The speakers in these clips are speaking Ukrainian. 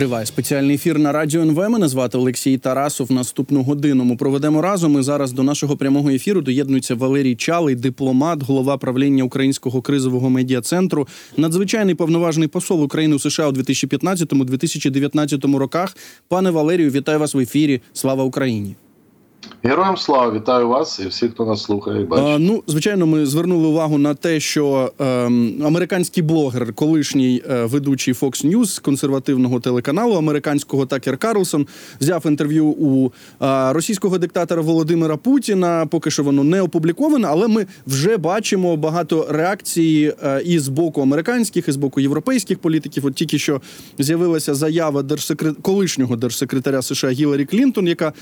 Триває спеціальний ефір на радіо НВ. Мене звати Олексій Тарасов. Наступну годину ми проведемо разом. І зараз до нашого прямого ефіру доєднується Валерій Чалий, дипломат, голова правління Українського кризового медіа центру, надзвичайний повноважний посол України у США у 2015-2019 роках. Пане Валерію, вітаю вас в ефірі. Слава Україні! Героям слава вітаю вас і всіх, хто нас слухає. і бачить. А, ну, звичайно, ми звернули увагу на те, що е, американський блогер, колишній е, ведучий Fox News консервативного телеканалу американського Такер Карлсон, взяв інтерв'ю у е, російського диктатора Володимира Путіна. Поки що воно не опубліковане, але ми вже бачимо багато реакцій е, і з боку американських, і з боку європейських політиків. От тільки що з'явилася заява держсекрет... колишнього держсекретаря США Гіларі Клінтон, яка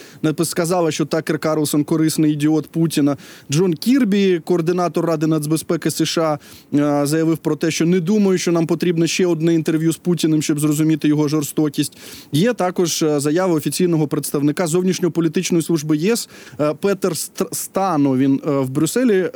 сказала, що Такер Карлсон корисний ідіот Путіна. Джон Кірбі, координатор Ради нацбезпеки США, е, заявив про те, що не думаю, що нам потрібно ще одне інтерв'ю з Путіним, щоб зрозуміти його жорстокість. Є також е, заява офіційного представника зовнішньополітичної служби ЄС е, Петер Стано. Він в Брюсселі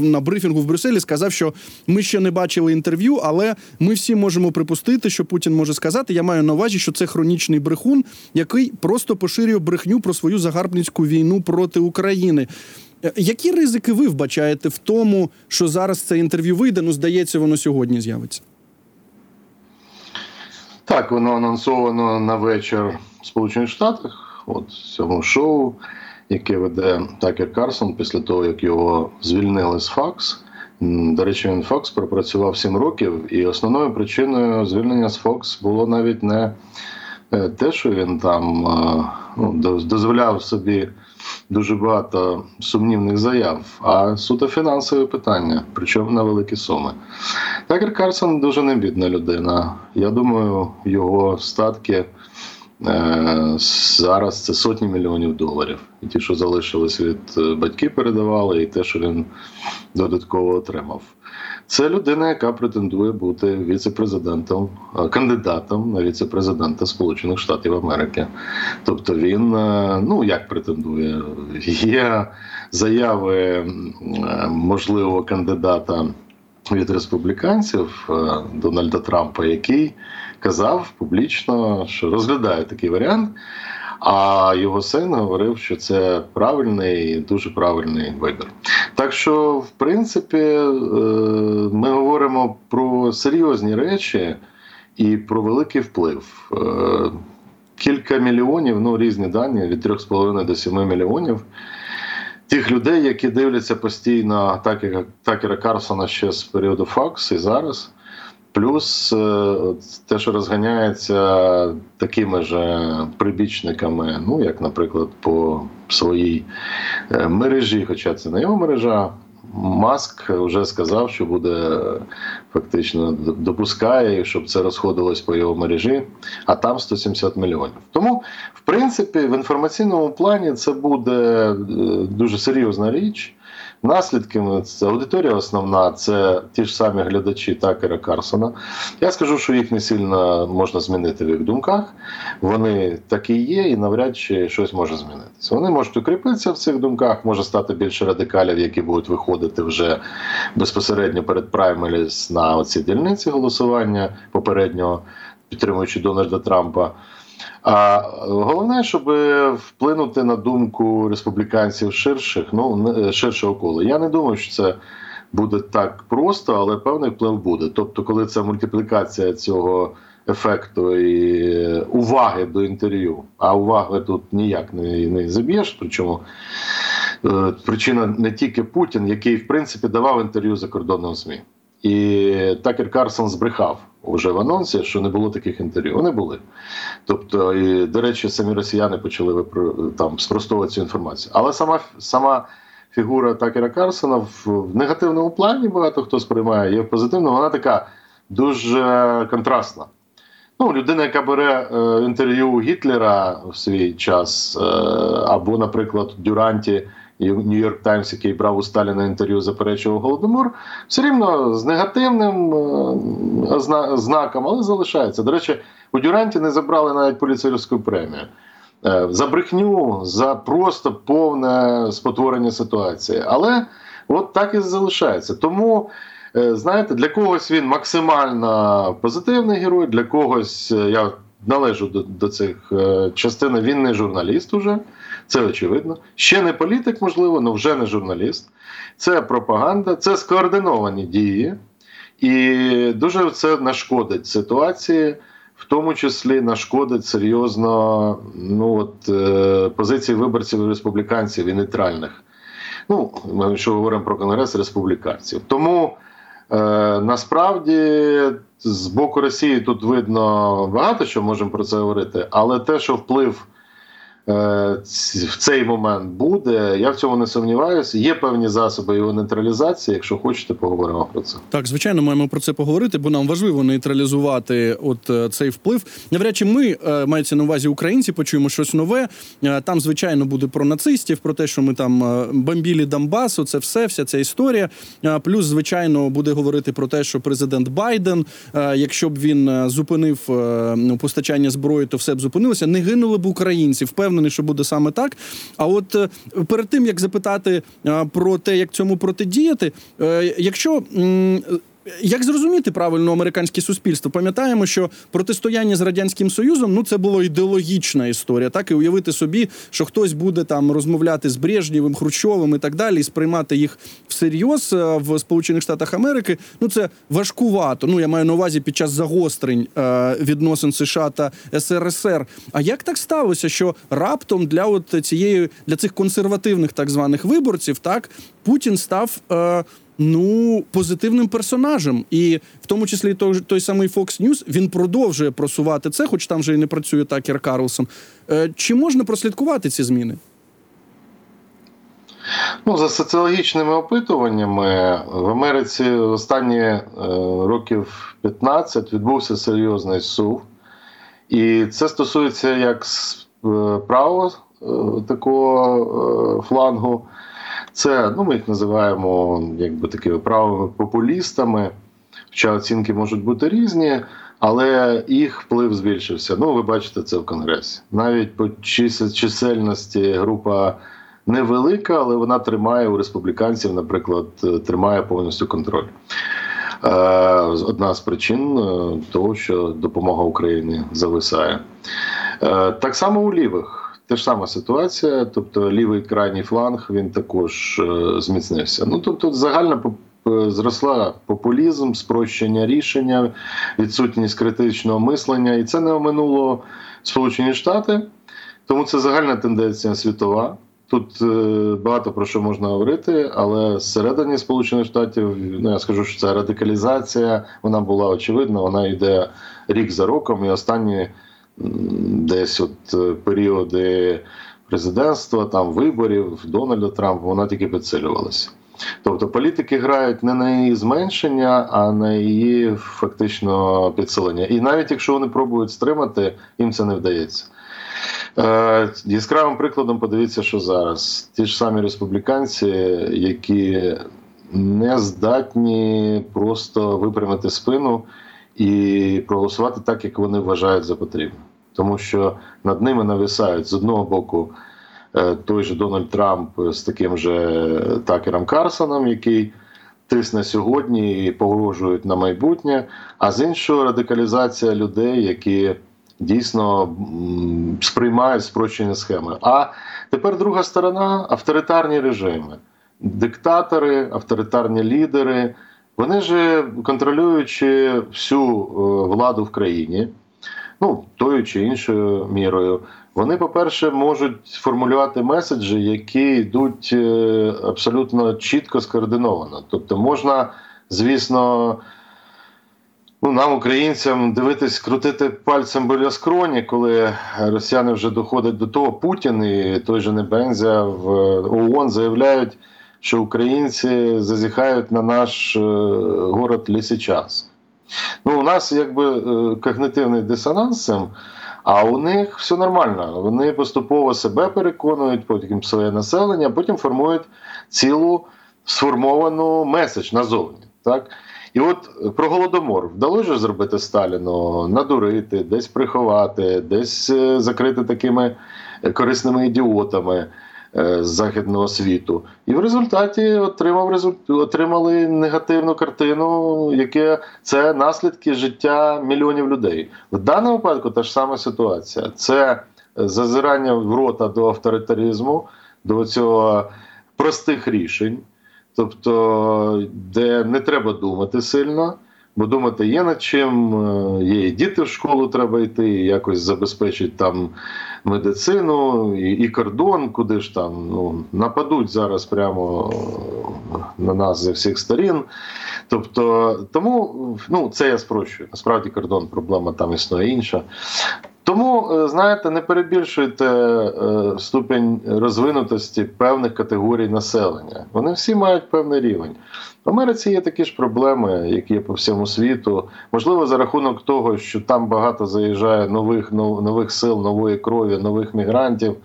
на брифінгу в Брюсселі сказав, що ми ще не бачили інтерв'ю, але ми всі можемо припустити, що Путін може сказати. Я маю на увазі, що це хронічний брехун, який просто поширює брехню про свою загарбницьку війну проти України. Е, які ризики ви вбачаєте в тому, що зараз це інтерв'ю вийде? Ну, здається, воно сьогодні з'явиться? Так, воно анонсовано на вечір в Сполучених Штатах. От цьому шоу, яке веде Такер Карсон після того, як його звільнили з Факс. До речі, він Фокс пропрацював 7 років, і основною причиною звільнення з Фокс було навіть не е, те, що він там е, ну, дозволяв собі дуже багато сумнівних заяв, а суто фінансові питання, причому на великі суми. Такер Карсон дуже небідна людина. Я думаю, його статки. Е, зараз це сотні мільйонів доларів. І ті, що залишились від е, батьків, передавали, і те, що він додатково отримав. Це людина, яка претендує бути віце-президентом, кандидатом на віце-президента Сполучених Штатів Америки. Тобто він ну як претендує, є заяви можливого кандидата від республіканців Дональда Трампа, який казав публічно, що розглядає такий варіант. А його син говорив, що це правильний, дуже правильний вибір. Так що, в принципі, е, ми говоримо про серйозні речі і про великий вплив. Е, кілька мільйонів, ну різні дані від 3,5 до 7 мільйонів. Тих людей, які дивляться постійно Такера Карсона ще з періоду Факс і зараз. Плюс е, те, що розганяється такими ж прибічниками, ну як, наприклад, по своїй е, мережі, хоча це не його мережа, Маск вже сказав, що буде фактично допускає, щоб це розходилось по його мережі, а там 170 мільйонів. Тому, в принципі, в інформаційному плані це буде е, дуже серйозна річ. Наслідками це аудиторія основна це ті ж самі глядачі Такера Карсона. Я скажу, що їх не сильно можна змінити в їх думках. Вони такі є, і навряд чи щось може змінитися. Вони можуть укріпитися в цих думках, може стати більше радикалів, які будуть виходити вже безпосередньо перед праймеріс на оці дільниці голосування попереднього, підтримуючи Дональда Трампа. А головне, щоб вплинути на думку республіканців ширших, ну ширшого кола. Я не думаю, що це буде так просто, але певний вплив буде. Тобто, коли це мультиплікація цього ефекту і уваги до інтерв'ю, а уваги тут ніяк не, не заб'єш. Причому е, причина не тільки Путін, який в принципі давав інтерв'ю закордонним ЗМІ. І Такер Карсон збрехав вже в анонсі, що не було таких інтерв'ю. Вони були. Тобто, і, до речі, самі росіяни почали там спростовувати цю інформацію. Але сама сама фігура Такера Карсона в негативному плані багато хто сприймає, є в позитивному, вона така дуже контрастна. Ну, людина, яка бере е, інтерв'ю Гітлера в свій час, е, або, наприклад, Дюранті. Нью-Йорк Таймс, який брав у Сталіна інтерв'ю, заперечував Голодомор, все рівно з негативним е, знаком, але залишається. До речі, у Дюранті не забрали навіть поліцейську премію. Е, за брехню, за просто повне спотворення ситуації. Але от так і залишається. Тому, е, знаєте, для когось він максимально позитивний герой, для когось я належу до до цих частини. Він не журналіст уже, це очевидно. Ще не політик, можливо, але вже не журналіст. Це пропаганда, це скоординовані дії, і дуже це нашкодить ситуації. В тому числі нашкодить серйозно ну от е, позиції виборців республіканців і нейтральних. Ну, ми якщо говоримо про конгрес республіканців. Тому е, насправді з боку Росії тут видно багато що можемо про це говорити, але те, що вплив в цей момент буде. Я в цьому не сумніваюся. Є певні засоби його нейтралізації. Якщо хочете, поговоримо про це. Так, звичайно, маємо про це поговорити, бо нам важливо нейтралізувати от е, цей вплив. Навряд чи ми е, мається на увазі українці, почуємо щось нове. Там, звичайно, буде про нацистів, про те, що ми там бомбілі Донбасу, це все, вся ця історія. Плюс, звичайно, буде говорити про те, що президент Байден, якщо б він зупинив постачання зброї, то все б зупинилося. Не гинули б українці. Впевнений, впевнений, що буде саме так. А от е, перед тим як запитати про те, як цьому протидіяти, е, якщо як зрозуміти правильно американське суспільство? Пам'ятаємо, що протистояння з радянським союзом ну це було ідеологічна історія. Так і уявити собі, що хтось буде там розмовляти з Брежнєвим, Хрущовим і так далі, і сприймати їх всерйоз е, в Сполучених Штатах Америки. Ну це важкувато. Ну я маю на увазі під час загострень е, відносин США та СРСР. А як так сталося, що раптом для от цієї для цих консервативних так званих виборців так Путін став. Ну позитивним персонажем, і в тому числі той, той самий Fox News, він продовжує просувати це, хоч там вже і не працює Такер Карлсон. Е, чи можна прослідкувати ці зміни? Ну, За соціологічними опитуваннями в Америці останні е, років 15 відбувся серйозний сув. І це стосується як е, правого е, такого е, флангу, це ну ми їх називаємо якби такими правими популістами. Хоча оцінки можуть бути різні, але їх вплив збільшився. Ну, ви бачите це в Конгресі. Навіть по чисельності група невелика, але вона тримає у республіканців, наприклад, тримає повністю контроль. Е, одна з причин е, того, що допомога Україні зависає. Е, так само у лівих. Те ж сама ситуація, тобто лівий крайній фланг він також е, зміцнився. Ну тобто, загальна зросла популізм, спрощення рішення, відсутність критичного мислення, і це не оминуло Сполучені Штати, тому це загальна тенденція світова. Тут е, багато про що можна говорити, але зсередині Сполучених Штатів ну я скажу, що ця радикалізація вона була очевидна. Вона йде рік за роком, і останні десь от е, періоди президентства, там виборів Дональда Трампа, вона тільки підсилювалася. Тобто політики грають не на її зменшення, а на її фактично підсилення. І навіть якщо вони пробують стримати, їм це не вдається. Е, Яскравим прикладом подивіться, що зараз ті ж самі республіканці, які не здатні просто випрямити спину і проголосувати так, як вони вважають за потрібне. Тому що над ними нависають з одного боку е, той же Дональд Трамп з таким же Такером Карсоном, який тисне сьогодні і погрожують на майбутнє, а з іншого радикалізація людей, які дійсно сприймають спрощені схеми. А тепер друга сторона авторитарні режими, диктатори, авторитарні лідери. Вони ж контролюючи всю е, владу в країні, ну тою чи іншою мірою, вони, по-перше, можуть формулювати меседжі, які йдуть е, абсолютно чітко скоординовано. Тобто, можна, звісно, ну, нам, українцям, дивитись, крутити пальцем біля скроні, коли росіяни вже доходять до того, Путін і той же Небензя в ООН заявляють що українці зазіхають на наш е, город Лісичас. Ну, у нас якби е, когнитивний дисонанс цим, а у них все нормально. Вони поступово себе переконують, потім своє населення, потім формують цілу сформовану меседж назовні. Так? І от про голодомор вдалося зробити Сталіну, надурити, десь приховати, десь е, закрити такими корисними ідіотами. Е, західного світу, і в результаті отримав отримали негативну картину, яке це наслідки життя мільйонів людей. В даному випадку та ж сама ситуація. Це зазирання в рота до авторитаризму, до цього простих рішень, тобто, де не треба думати сильно. Бо думати є над чим, е, є і діти в школу треба йти, якось забезпечить там медицину і і кордон, куди ж там ну, нападуть зараз прямо е, на нас зі всіх сторін. Тобто, тому ну, це я спрощую. Насправді кордон проблема там існує інша. Тому, е, знаєте, не перебільшуйте ступінь розвинутості певних категорій населення. Вони всі мають певний рівень. В Америці є такі ж проблеми, які є по всьому світу. Можливо, за рахунок того, що там багато заїжджає нових нових сил, нової крові, нових мігрантів.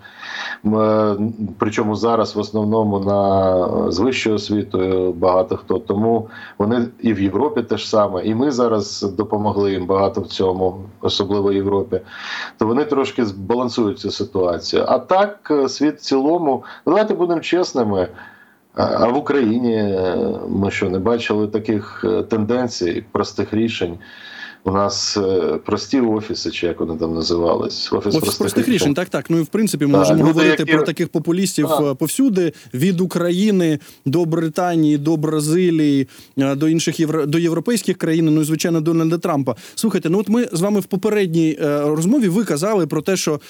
Е, причому зараз в основному на з вищою освітою багато хто. Тому вони і в Європі теж саме, і ми зараз допомогли їм багато в цьому, особливо в Європі. То вони трошки збалансують цю ситуацію. А так, е, світ в цілому, давайте будемо чесними. А в Україні е, ми що не бачили таких е, тенденцій, простих рішень. У нас е, прості офіси, чи як вони там називались, офіс, офіс простих, простих рішень. рішень. Так, так. Ну і в принципі ми можемо говорити які... про таких популістів а. повсюди від України до Британії, до Бразилії, до інших євро... до європейських країн. Ну і звичайно Дональда Трампа. Слухайте, ну от ми з вами в попередній розмові ви казали про те, що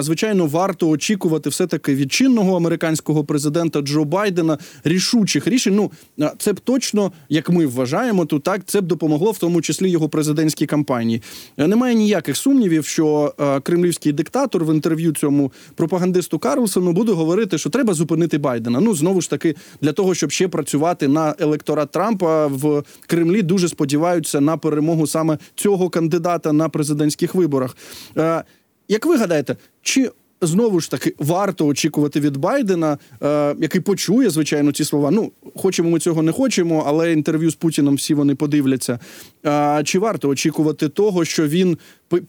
звичайно варто очікувати все таки від чинного американського президента Джо Байдена рішучих рішень. Ну це б точно, як ми вважаємо, то так це б допомогло в тому числі його президентській кампанії. Е, немає ніяких сумнівів, що е, кремлівський диктатор в інтерв'ю цьому пропагандисту Карлсону буде говорити, що треба зупинити Байдена. Ну знову ж таки, для того, щоб ще працювати на електорат Трампа в Кремлі, дуже сподіваються на перемогу саме цього кандидата на президентських виборах. Е, як ви гадаєте, чи знову ж таки варто очікувати від Байдена, е, який почує звичайно ці слова. Ну хочемо ми цього не хочемо, але інтерв'ю з Путіном всі вони подивляться. Е, чи варто очікувати того, що він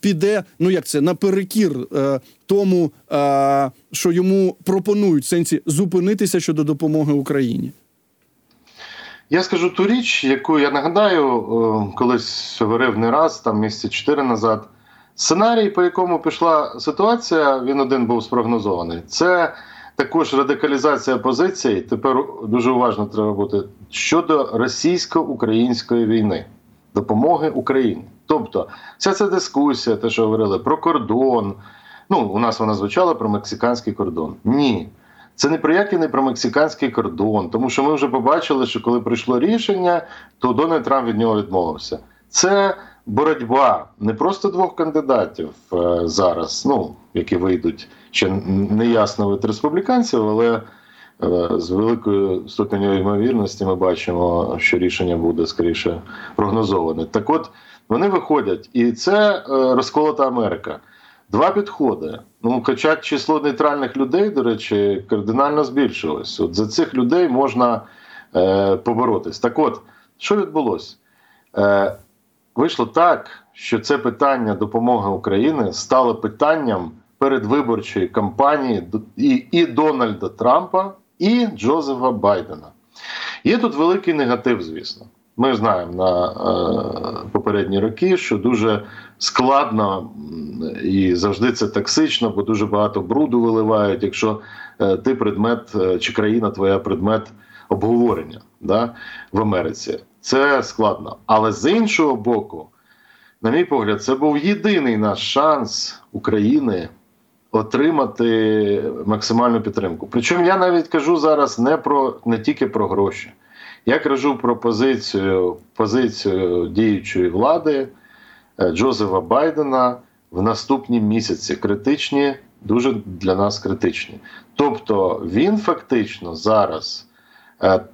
піде? Ну як це наперекір е, тому, е, що йому пропонують в сенсі зупинитися щодо допомоги Україні? Я скажу ту річ, яку я нагадаю, е, колись говорив не раз, там місяці чотири назад. Сценарій, по якому пішла ситуація, він один був спрогнозований. Це також радикалізація позицій. Тепер дуже уважно треба бути щодо російсько-української війни, допомоги Україні. Тобто, вся ця дискусія, те, що говорили про кордон. Ну, у нас вона звучала про мексиканський кордон. Ні. Це не про який не про мексиканський кордон, тому що ми вже побачили, що коли прийшло рішення, то Дональд Трамп від нього відмовився. Це боротьба не просто двох кандидатів е, зараз, ну які вийдуть ще неясно від республіканців, але е, з великою ступеню ймовірності ми бачимо, що рішення буде скоріше прогнозоване. Так, от вони виходять, і це е, розколота Америка. Два підходи. Ну, хоча число нейтральних людей, до речі, кардинально збільшилось. От за цих людей можна е, поборотись. Так, от що відбулося? Е, Вийшло так, що це питання допомоги України стало питанням передвиборчої кампанії і, і Дональда Трампа, і Джозефа Байдена. Є тут великий негатив, звісно. Ми знаємо на е, попередні роки, що дуже складно і завжди це токсично, бо дуже багато бруду виливають, якщо е, ти предмет е, чи країна твоя предмет обговорення да, в Америці. Це складно. Але з іншого боку, на мій погляд, це був єдиний наш шанс України отримати максимальну підтримку. Причому я навіть кажу зараз не про не тільки про гроші. Я кажу про позицію, позицію діючої влади е, Джозефа Байдена в наступні місяці. Критичні, дуже для нас критичні. Тобто він фактично зараз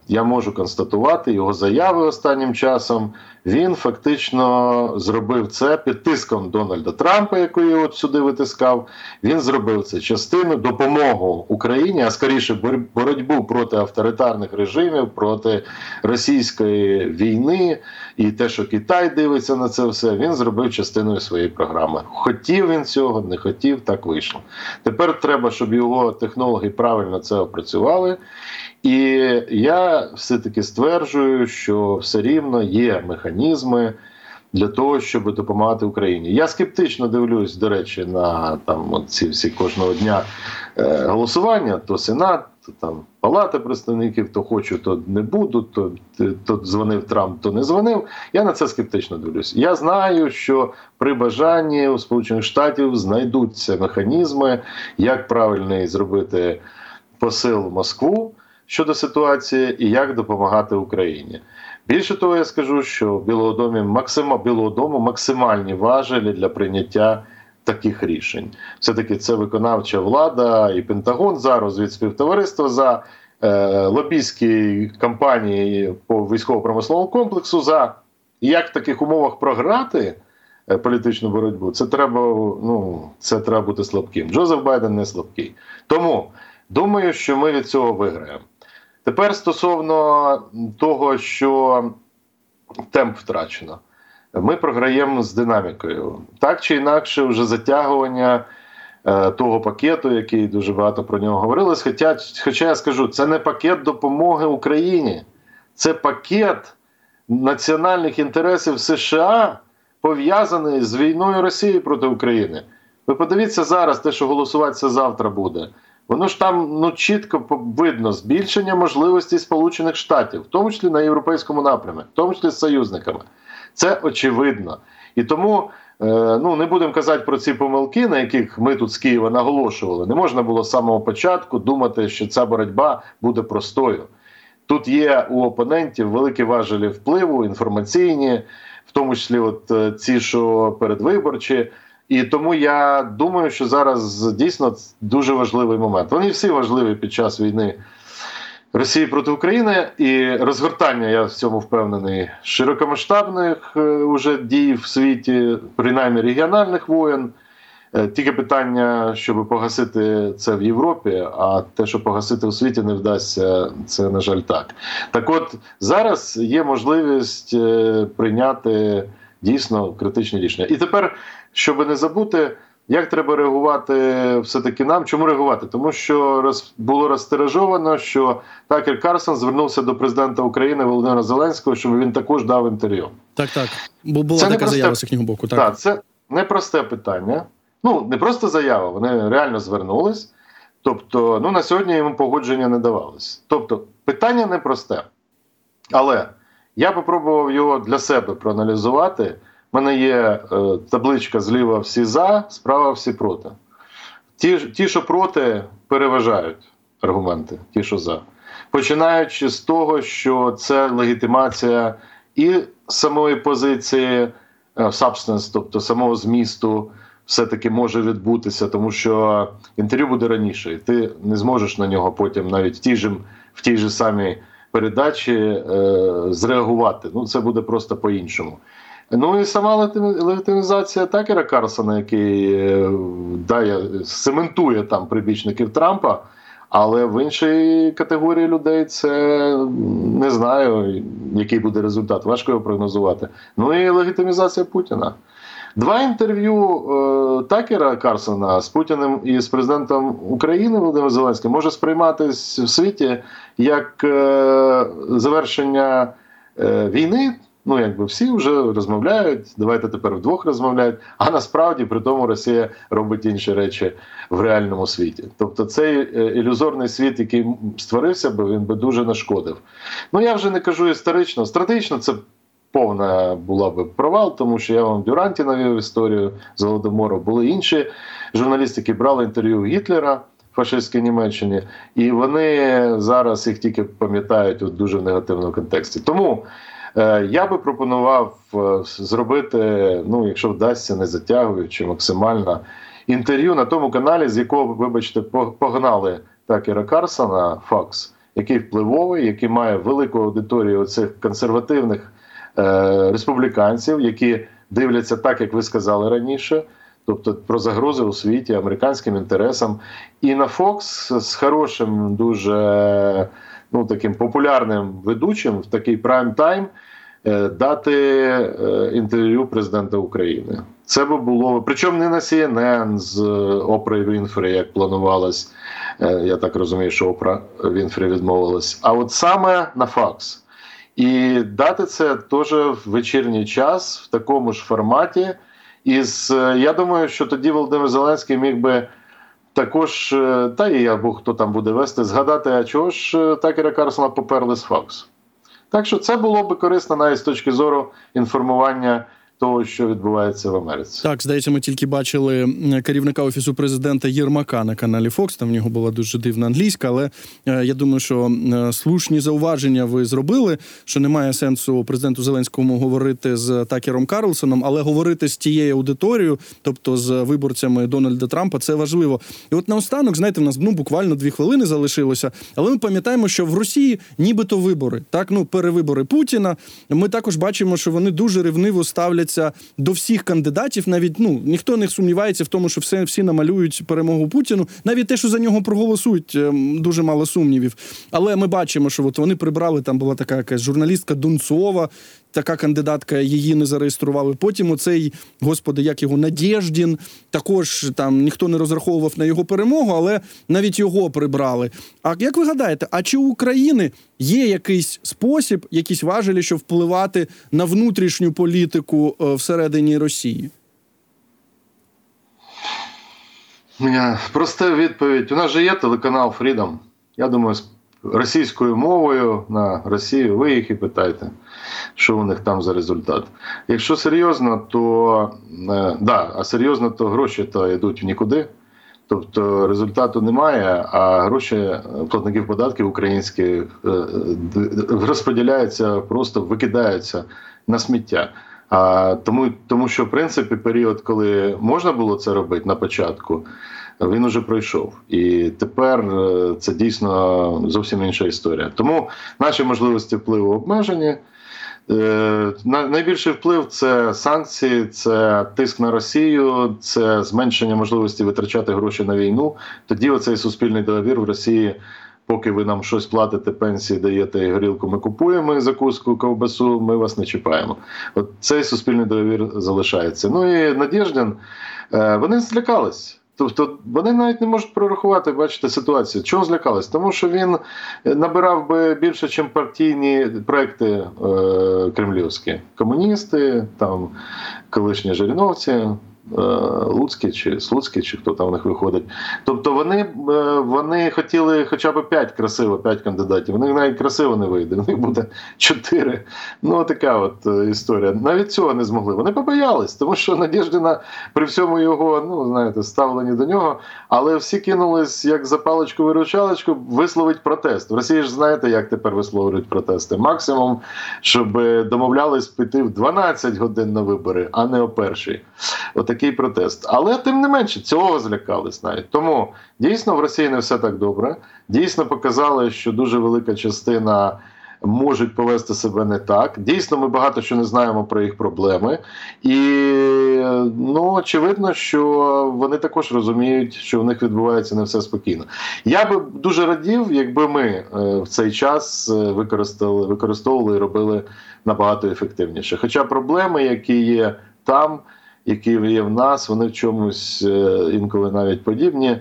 я можу констатувати його заяви останнім часом. Він фактично зробив це під тиском Дональда Трампа, який от сюди витискав. Він зробив це частину допомогу Україні, а скоріше боротьбу проти авторитарних режимів, проти російської війни і те, що Китай дивиться на це все. Він зробив частиною своєї програми. Хотів він цього, не хотів, так вийшло. Тепер треба, щоб його технологи правильно це опрацювали. І я все-таки стверджую, що все рівно є механізми для того, щоб допомагати Україні. Я скептично дивлюсь, до речі, на там ці всі кожного дня е, голосування, то Сенат, то там Палата представників, то хочу, то не буду, то, то дзвонив Трамп, то не дзвонив. Я на це скептично дивлюсь. Я знаю, що при бажанні у Сполучених Штатів знайдуться механізми, як правильно зробити посил в Москву щодо ситуації і як допомагати Україні. Більше того, я скажу, що в Білого домі максима Білого дому максимальні важелі для прийняття таких рішень. Все таки це виконавча влада і Пентагон зараз від співтовариства за е, лобійські кампанії по військово-промисловому комплексу. За як в таких умовах програти. Е, політичну боротьбу це треба ну це треба бути слабким. Джозеф Байден не слабкий. Тому думаю, що ми від цього виграємо. Тепер стосовно того, що темп втрачено, ми програємо з динамікою. Так чи інакше, вже затягування е, того пакету, який дуже багато про нього говорилось. Хоча, хоча я скажу, це не пакет допомоги Україні, це пакет національних інтересів США, пов'язаний з війною Росії проти України. Ви подивіться зараз, те, що голосуватися завтра буде. Воно ж там ну чітко видно збільшення можливостей Сполучених Штатів, в тому числі на європейському напрямі, в тому числі з союзниками. Це очевидно. І тому е, ну не будемо казати про ці помилки, на яких ми тут з Києва наголошували. Не можна було з самого початку думати, що ця боротьба буде простою. Тут є у опонентів великі важелі впливу, інформаційні, в тому числі, от е, ці, що передвиборчі. І тому я думаю, що зараз дійсно дуже важливий момент. Вони всі важливі під час війни Росії проти України і розгортання, я в цьому впевнений, широкомасштабних е, уже дій в світі, принаймні регіональних воєн. Е, тільки питання, щоб погасити це в Європі, а те, що погасити у світі, не вдасться, це на жаль так. Так, от зараз є можливість е, прийняти дійсно критичні рішення. І тепер щоб не забути, як треба реагувати все-таки нам. Чому реагувати? Тому що роз, було розтиражовано, що Такер Карсон звернувся до президента України Володимира Зеленського, щоб він також дав інтерв'ю. Так, так. Бо була це така заява з їхнього боку. Так, Так, це непросте питання. Ну, не просто заява, вони реально звернулись. Тобто, ну на сьогодні йому погодження не давалось. Тобто, питання непросте. Але я попробував його для себе проаналізувати. У мене є е, табличка зліва всі за, справа всі проти. Ті, ті, що проти, переважають аргументи, ті, що за. Починаючи з того, що це легітимація і самої позиції, е, substance, тобто самого змісту, все-таки може відбутися, тому що інтерв'ю буде раніше, і ти не зможеш на нього потім навіть в тій же, в тій же самій передачі е, зреагувати. Ну, це буде просто по-іншому. Ну і сама легітимізація Такера Карсона, який е, дає, сементує там прибічників Трампа, але в іншій категорії людей це не знаю, який буде результат. Важко його прогнозувати. Ну і легітимізація Путіна. Два інтерв'ю е, Такера Карсона з Путіним і з президентом України Володимиром Зеленським може сприйматись в світі як е, завершення е, війни. Ну, якби всі вже розмовляють, давайте тепер вдвох розмовляють. А насправді при тому Росія робить інші речі в реальному світі. Тобто цей е, ілюзорний світ, який створився би, він би дуже нашкодив. Ну я вже не кажу історично, стратегічно це повна була би провал, тому що я вам Дюранті навів історію з Голодомору. Були інші журналісти, які брали інтерв'ю Гітлера. Фашистській Німеччині, і вони зараз їх тільки пам'ятають у дуже негативному контексті. Тому я би пропонував е, зробити, ну якщо вдасться, не затягуючи максимально інтерв'ю на тому каналі, з якого, вибачте, погнали Такера Карсона Факс. який впливовий, який має велику аудиторію цих консервативних е, республіканців, які дивляться так, як ви сказали раніше. Тобто про загрози у світі американським інтересам, і на Fox з хорошим, дуже ну таким популярним ведучим в такий прайм-тайм е, дати е, інтерв'ю президента України. Це би було причому не на CNN з е, Опрою Вінфрі, як планувалось. Е, Я так розумію, що Опра Вінфрі відмовилась. А от саме на Fox. І дати це теж в вечірній час в такому ж форматі. І е, я думаю, що тоді Володимир Зеленський міг би також, е, та і або хто там буде вести, згадати, а чого ж е, Такера Карсона поперли з Фокс. Так що це було би корисно навіть з точки зору інформування того, що відбувається в Америці. Так, здається, ми тільки бачили керівника офісу президента Єрмака на каналі Fox. Там в нього була дуже дивна англійська, але е, я думаю, що е, слушні зауваження ви зробили, що немає сенсу президенту Зеленському говорити з Такером Карлсоном, але говорити з тією аудиторією, тобто з виборцями Дональда Трампа, це важливо. І от наостанок, знаєте, в нас ну буквально дві хвилини залишилося, але ми пам'ятаємо, що в Росії нібито вибори, так ну перевибори Путіна. Ми також бачимо, що вони дуже ревниво ставляться до всіх кандидатів. Навіть ну ніхто не сумнівається в тому, що все всі намалюють перемогу Путіну. Навіть те, що за нього проголосують, ем, дуже мало сумнівів. Але ми бачимо, що от вони прибрали там була така якась журналістка Дунцова. Така кандидатка її не зареєстрували. Потім оцей, господи, як його Надєждін, також там ніхто не розраховував на його перемогу, але навіть його прибрали. А як ви гадаєте, а чи у України є якийсь спосіб, якісь важелі, щоб впливати на внутрішню політику е, всередині Росії? Проста відповідь. У нас же є телеканал Freedom. Я думаю, з російською мовою на Росію. Ви їх і питайте, що у них там за результат. Якщо серйозно, то е, да, а серйозно, то гроші то йдуть в нікуди. Тобто результату немає, а гроші е, платників податків українських е, розподіляються, просто викидаються на сміття. А тому, тому що в принципі період, коли можна було це робити на початку, він уже пройшов. І тепер е, це дійсно зовсім інша історія. Тому наші можливості впливу обмежені. Е, на- Найбільший вплив це санкції, це тиск на Росію, це зменшення можливості витрачати гроші на війну. Тоді оцей суспільний договір в Росії. Поки ви нам щось платите, пенсії даєте і горілку, ми купуємо і закуску, ковбасу, ми вас не чіпаємо. От цей суспільний договір залишається. Ну і Надєждин, е, вони злякались. Тобто вони навіть не можуть прорахувати, бачите, ситуацію. Чого злякались? Тому що він набирав би більше, ніж партійні проекти е, кремлівські. Комуністи, там колишні жириновці, е, Луцькі чи Слуцькі, чи хто там в них виходить. Тобто вони, е, вони хотіли хоча б 5 красиво, 5 кандидатів. Них навіть красиво не вийде, у них буде 4. Ну, така от е, історія. Навіть цього не змогли. Вони побоялись, тому що Надєждина при всьому його, ну знаєте, ставленні до нього, але всі кинулись як за паличку виручалочку висловить протест. В Росії ж знаєте, як тепер висловлюють протести. Максимум, щоб домовлялись піти в 12 годин на вибори, а не о першій. Отакий протест. Але тим не менше цього злякались навіть. Тому дійсно в Росії не все так добре. Дійсно показали, що дуже велика частина. Можуть повести себе не так. Дійсно, ми багато що не знаємо про їх проблеми, і ну очевидно, що вони також розуміють, що в них відбувається не все спокійно. Я би дуже радів, якби ми е, в цей час е, використали, використовували і робили набагато ефективніше. Хоча проблеми, які є там, які є в нас, вони в чомусь е, інколи навіть подібні.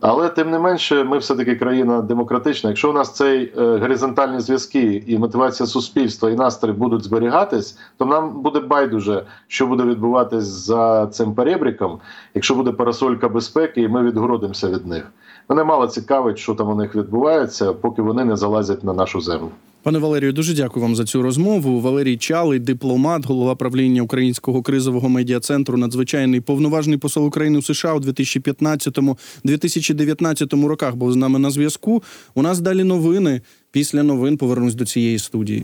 Але тим не менше, ми все-таки країна демократична. Якщо у нас цей е, горизонтальні зв'язки і мотивація суспільства і настрій будуть зберігатись, то нам буде байдуже, що буде відбуватись за цим перебріком, якщо буде парасолька безпеки, і ми відгородимося від них. Мене мало цікавить, що там у них відбувається, поки вони не залазять на нашу землю. Пане Валерію, дуже дякую вам за цю розмову. Валерій Чалий, дипломат, голова правління Українського кризового медіа-центру, надзвичайний повноважний посол України у США у 2015-2019 роках. Був з нами на зв'язку. У нас далі новини. Після новин повернусь до цієї студії.